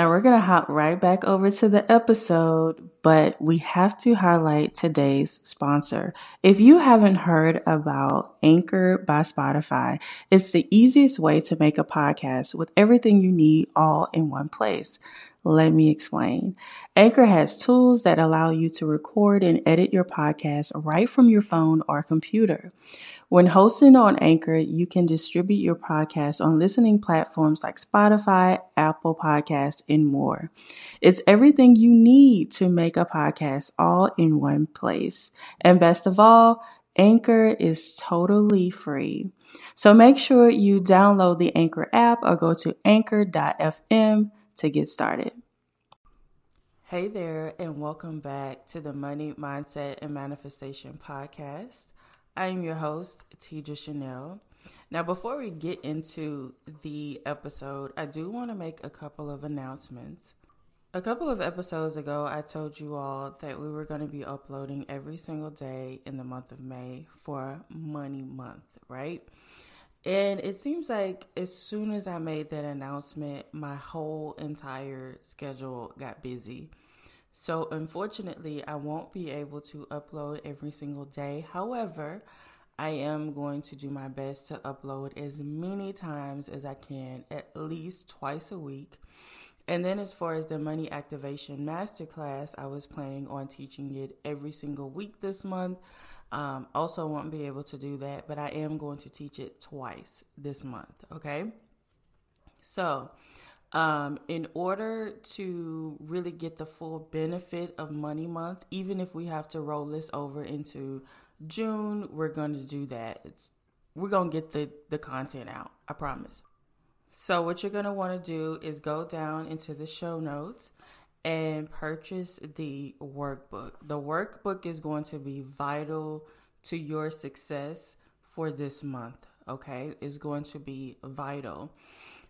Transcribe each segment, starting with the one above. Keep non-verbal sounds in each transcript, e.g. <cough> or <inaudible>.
Now we're going to hop right back over to the episode, but we have to highlight today's sponsor. If you haven't heard about Anchor by Spotify, it's the easiest way to make a podcast with everything you need all in one place. Let me explain. Anchor has tools that allow you to record and edit your podcast right from your phone or computer. When hosting on Anchor, you can distribute your podcast on listening platforms like Spotify, Apple Podcasts, and more. It's everything you need to make a podcast all in one place. And best of all, Anchor is totally free. So make sure you download the Anchor app or go to anchor.fm to get started. Hey there, and welcome back to the Money, Mindset, and Manifestation Podcast. I am your host, Tidra Chanel. Now, before we get into the episode, I do want to make a couple of announcements. A couple of episodes ago, I told you all that we were going to be uploading every single day in the month of May for Money Month, right? And it seems like as soon as I made that announcement, my whole entire schedule got busy. So, unfortunately, I won't be able to upload every single day. However, I am going to do my best to upload as many times as I can, at least twice a week. And then, as far as the Money Activation Masterclass, I was planning on teaching it every single week this month. Um, also, won't be able to do that, but I am going to teach it twice this month. Okay. So, um, in order to really get the full benefit of Money Month, even if we have to roll this over into June, we're going to do that. It's we're to get the the content out. I promise. So what you're going to want to do is go down into the show notes and purchase the workbook. The workbook is going to be vital to your success for this month, okay? It's going to be vital.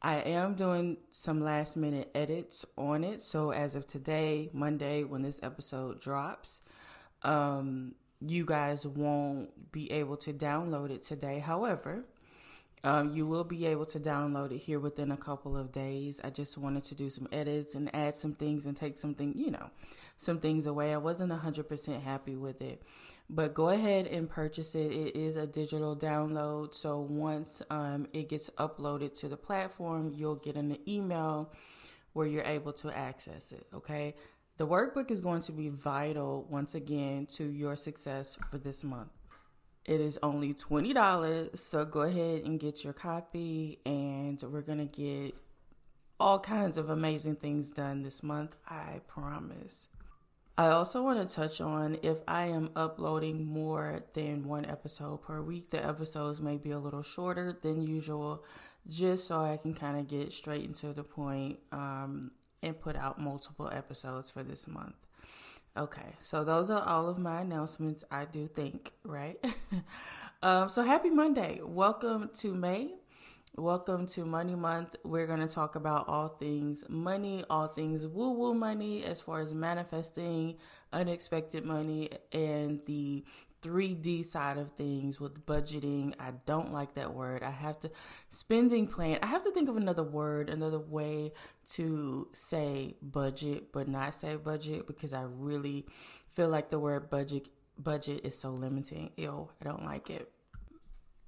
I am doing some last minute edits on it. So as of today, Monday, when this episode drops, um, you guys won't be able to download it today. However, um, you will be able to download it here within a couple of days. I just wanted to do some edits and add some things and take something, you know, some things away. I wasn't 100% happy with it, but go ahead and purchase it. It is a digital download. So once um, it gets uploaded to the platform, you'll get an email where you're able to access it. Okay. The workbook is going to be vital once again to your success for this month. It is only $20. So go ahead and get your copy, and we're going to get all kinds of amazing things done this month. I promise. I also want to touch on if I am uploading more than one episode per week, the episodes may be a little shorter than usual, just so I can kind of get straight into the point um, and put out multiple episodes for this month. Okay, so those are all of my announcements, I do think, right? <laughs> um, so happy Monday. Welcome to May. Welcome to Money Month. We're going to talk about all things money, all things woo woo money, as far as manifesting unexpected money and the 3D side of things with budgeting. I don't like that word. I have to, spending plan. I have to think of another word, another way to say budget, but not say budget because I really feel like the word budget budget is so limiting. Ew, I don't like it.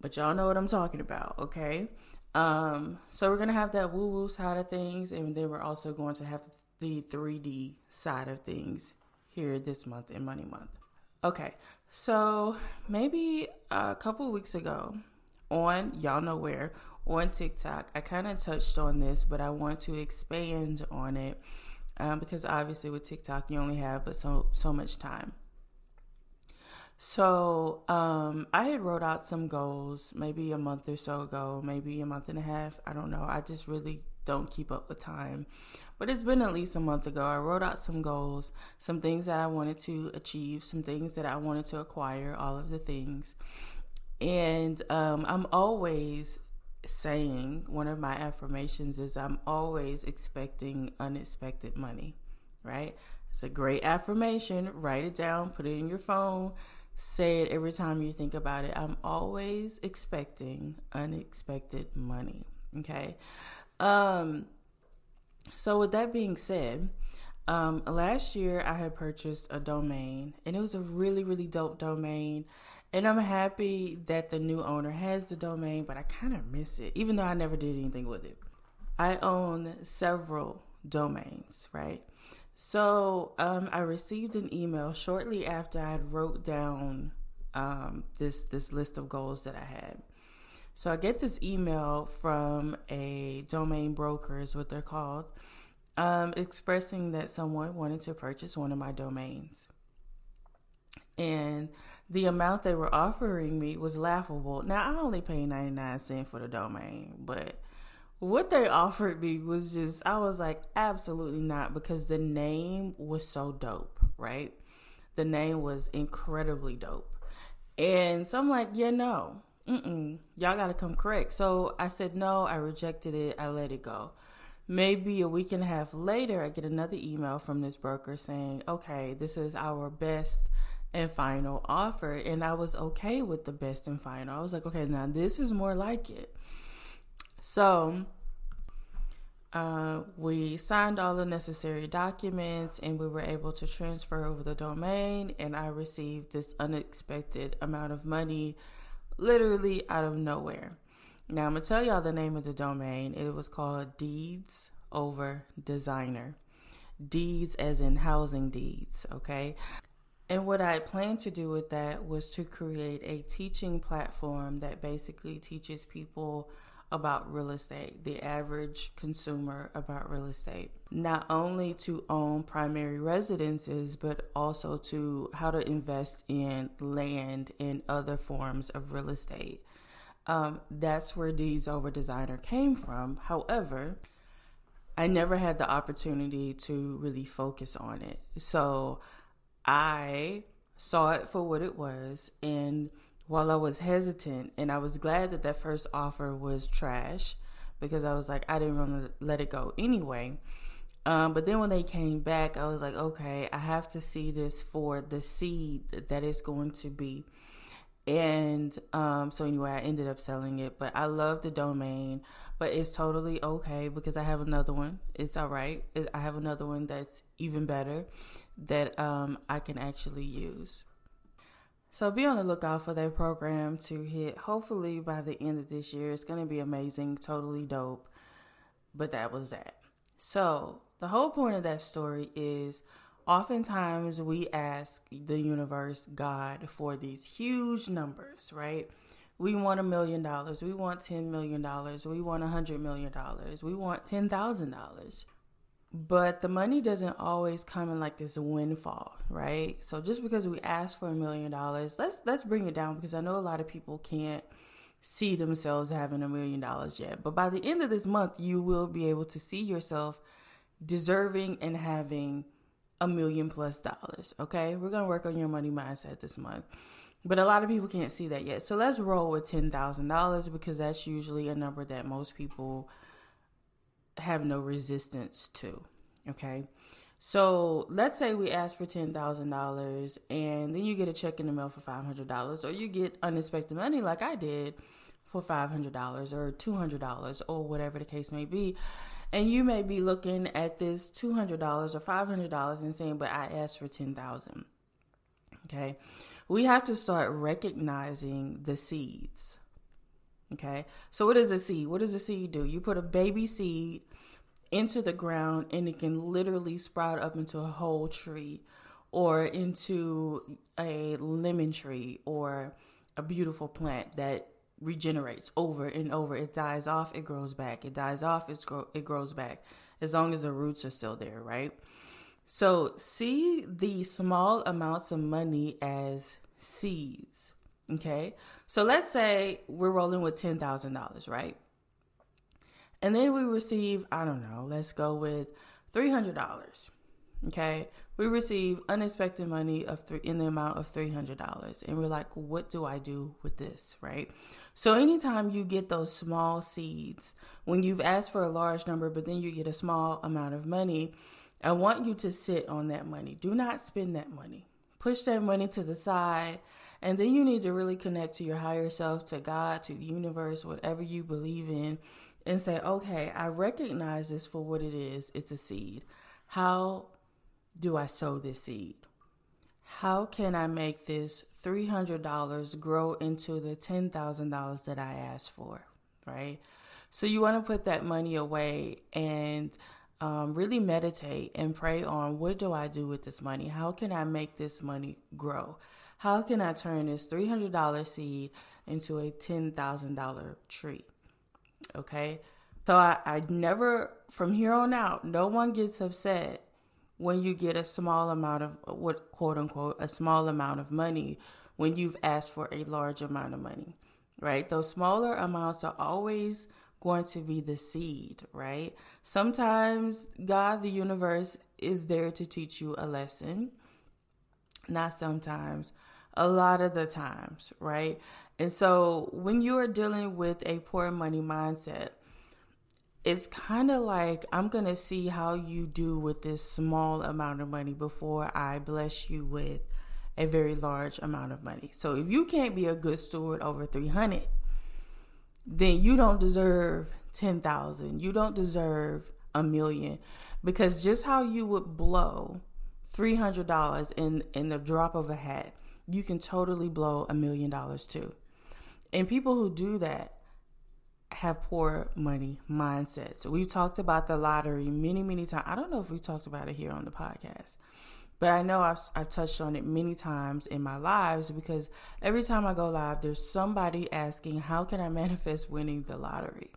But y'all know what I'm talking about, okay? Um, so we're gonna have that woo woo side of things, and then we're also going to have the 3D side of things here this month in Money Month. Okay, so maybe a couple weeks ago on y'all know where on TikTok, I kind of touched on this, but I want to expand on it um, because obviously with TikTok you only have but so so much time. So um, I had wrote out some goals maybe a month or so ago, maybe a month and a half. I don't know. I just really don't keep up with time but it's been at least a month ago. I wrote out some goals, some things that I wanted to achieve, some things that I wanted to acquire, all of the things. And um, I'm always saying, one of my affirmations is I'm always expecting unexpected money, right? It's a great affirmation. Write it down, put it in your phone, say it every time you think about it. I'm always expecting unexpected money, okay? Um, So, with that being said, um, last year I had purchased a domain and it was a really, really dope domain. And I'm happy that the new owner has the domain, but I kind of miss it, even though I never did anything with it. I own several domains, right? So um, I received an email shortly after I had wrote down um, this this list of goals that I had. So I get this email from a domain broker, is what they're called, um, expressing that someone wanted to purchase one of my domains. And the amount they were offering me was laughable. Now, I only paid 99 cents for the domain, but what they <laughs> offered me was just, I was like, absolutely not, because the name was so dope, right? The name was incredibly dope. And so I'm like, yeah, no, mm-mm, y'all got to come correct. So I said no, I rejected it, I let it go. Maybe a week and a half later, I get another email from this broker saying, okay, this is our best and final offer. And I was okay with the best and final. I was like, okay, now this is more like it. So uh, we signed all the necessary documents and we were able to transfer over the domain. And I received this unexpected amount of money literally out of nowhere. Now, I'm going to tell y'all the name of the domain. It was called Deeds Over Designer. Deeds as in housing deeds, okay? And what I planned to do with that was to create a teaching platform that basically teaches people about real estate, the average consumer about real estate. Not only to own primary residences, but also to how to invest in land and other forms of real estate. Um, that's where Deeds Over Designer came from. However, I never had the opportunity to really focus on it. So I saw it for what it was. And while I was hesitant, and I was glad that that first offer was trash because I was like, I didn't want to let it go anyway. Um, but then when they came back, I was like, okay, I have to see this for the seed that it's going to be. And um, so anyway, I ended up selling it, but I love the domain, but it's totally okay because I have another one. It's all right. I have another one that's even better that um, I can actually use. So be on the lookout for that program to hit hopefully by the end of this year. It's going to be amazing, totally dope. But that was that. So the whole point of that story is oftentimes we ask the universe, God, for these huge numbers, right? We want a million dollars. We want $10 million. We want a $100 million. We want $10,000. But the money doesn't always come in like this windfall, right? So just because we ask for a million dollars, let's let's bring it down because I know a lot of people can't see themselves having a million dollars yet. But by the end of this month, you will be able to see yourself deserving and having a million plus dollars. Okay. We're to work on your money mindset this month. But a lot of people can't see that yet. So let's roll with $10,000 because that's usually a number that most people have no resistance to. Okay. So let's say we ask for $10,000 and then you get a check in the mail for $500 or you get unexpected money like I did for $500 or $200 or whatever the case may be. And you may be looking at this $200 or $500 and saying, but I asked for 10,000. Okay. We have to start recognizing the seeds. Okay. So what does a seed? What does a seed do? You put a baby seed into the ground and it can literally sprout up into a whole tree or into a lemon tree or a beautiful plant that regenerates over and over. It dies off, it grows back. It dies off, it, grow, it grows back. As long as the roots are still there, right? So see the small amounts of money as seeds. Okay. So let's say we're rolling with $10,000, right? And then we receive, I don't know, let's go with $300. Okay. We receive unexpected money of th- in the amount of $300. And we're like, what do I do with this? Right. So anytime you get those small seeds, when you've asked for a large number, but then you get a small amount of money, I want you to sit on that money. Do not spend that money. Push that money to the side. And then you need to really connect to your higher self, to God, to the universe, whatever you believe in, and say, okay, I recognize this for what it is. It's a seed. How do I sow this seed? How can I make this $300 grow into the $10,000 that I asked for? Right? So you want to put that money away and um, really meditate and pray on what do I do with this money? How can I make this money grow? How can I turn this $300 seed into a $10,000 tree? Okay. So I, I never, from here on out, no one gets upset when you get a small amount of what quote unquote a small amount of money when you've asked for a large amount of money right those smaller amounts are always going to be the seed right sometimes god the universe is there to teach you a lesson not sometimes a lot of the times right and so when you are dealing with a poor money mindset, it's kind of like I'm going to see how you do with this small amount of money before I bless you with a very large amount of money. So if you can't be a good steward over 300, then you don't deserve 10,000. You don't deserve a million because just how you would blow $300 in in the drop of a hat, you can totally blow a million dollars too. And people who do that have poor money mindsets. we've talked about the lottery many, many times. I don't know if we talked about it here on the podcast, but I know I've, I've touched on it many times in my lives because every time I go live, there's somebody asking, How can I manifest winning the lottery?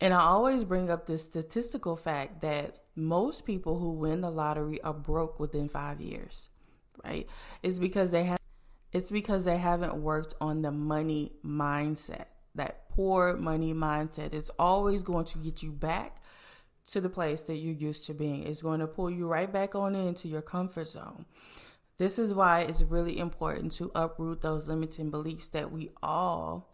And I always bring up this statistical fact that most people who win the lottery are broke within five years, right? It's because they have it's because they haven't worked on the money mindset. That poor money mindset is always going to get you back to the place that you're used to being. It's going to pull you right back on into your comfort zone. This is why it's really important to uproot those limiting beliefs that we all,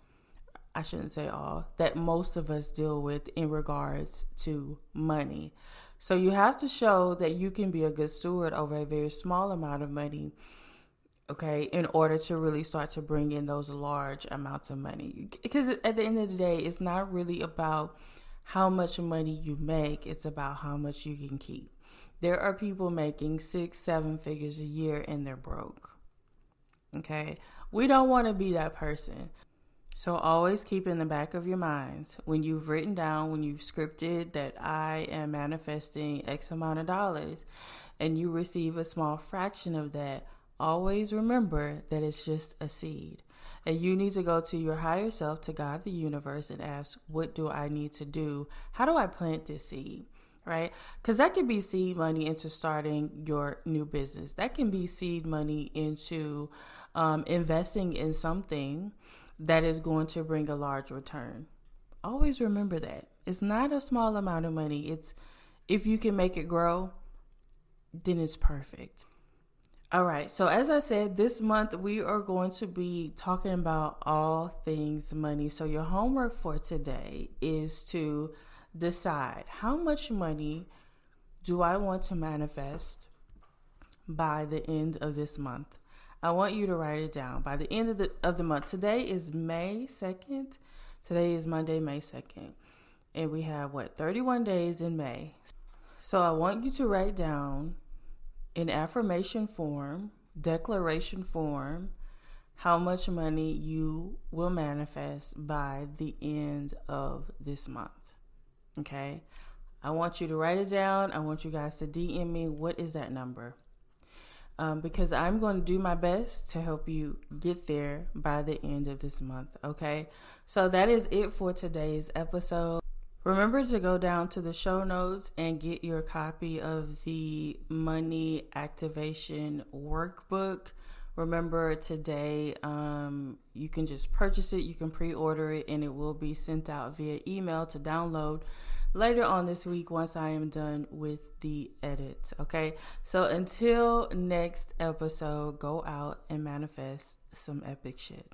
I shouldn't say all, that most of us deal with in regards to money. So you have to show that you can be a good steward over a very small amount of money okay, in order to really start to bring in those large amounts of money. Because at the end of the day, it's not really about how much money you make, it's about how much you can keep. There are people making six, seven figures a year and they're broke. Okay, we don't want to be that person. So always keep in the back of your minds when you've written down, when you've scripted that I am manifesting X amount of dollars and you receive a small fraction of that, Always remember that it's just a seed. And you need to go to your higher self, to God, the universe, and ask, What do I need to do? How do I plant this seed? Right? Because that could be seed money into starting your new business. That can be seed money into um, investing in something that is going to bring a large return. Always remember that. It's not a small amount of money. It's if you can make it grow, then it's perfect. All right. So, as I said, this month we are going to be talking about all things money. So, your homework for today is to decide how much money do I want to manifest by the end of this month. I want you to write it down by the end of the of the month. Today is May 2nd. Today is Monday, May 2nd. And we have what? 31 days in May. So I want you to write down in affirmation form, declaration form, how much money you will manifest by the end of this month. Okay? I want you to write it down. I want you guys to DM me what is that number? Um, because I'm going to do my best to help you get there by the end of this month. Okay? So that is it for today's episode. Remember to go down to the show notes and get your copy of the money activation workbook. Remember today, um, you can just purchase it, you can pre order it, and it will be sent out via email to download later on this week once I am done with the edits. Okay, so until next episode, go out and manifest some epic shit.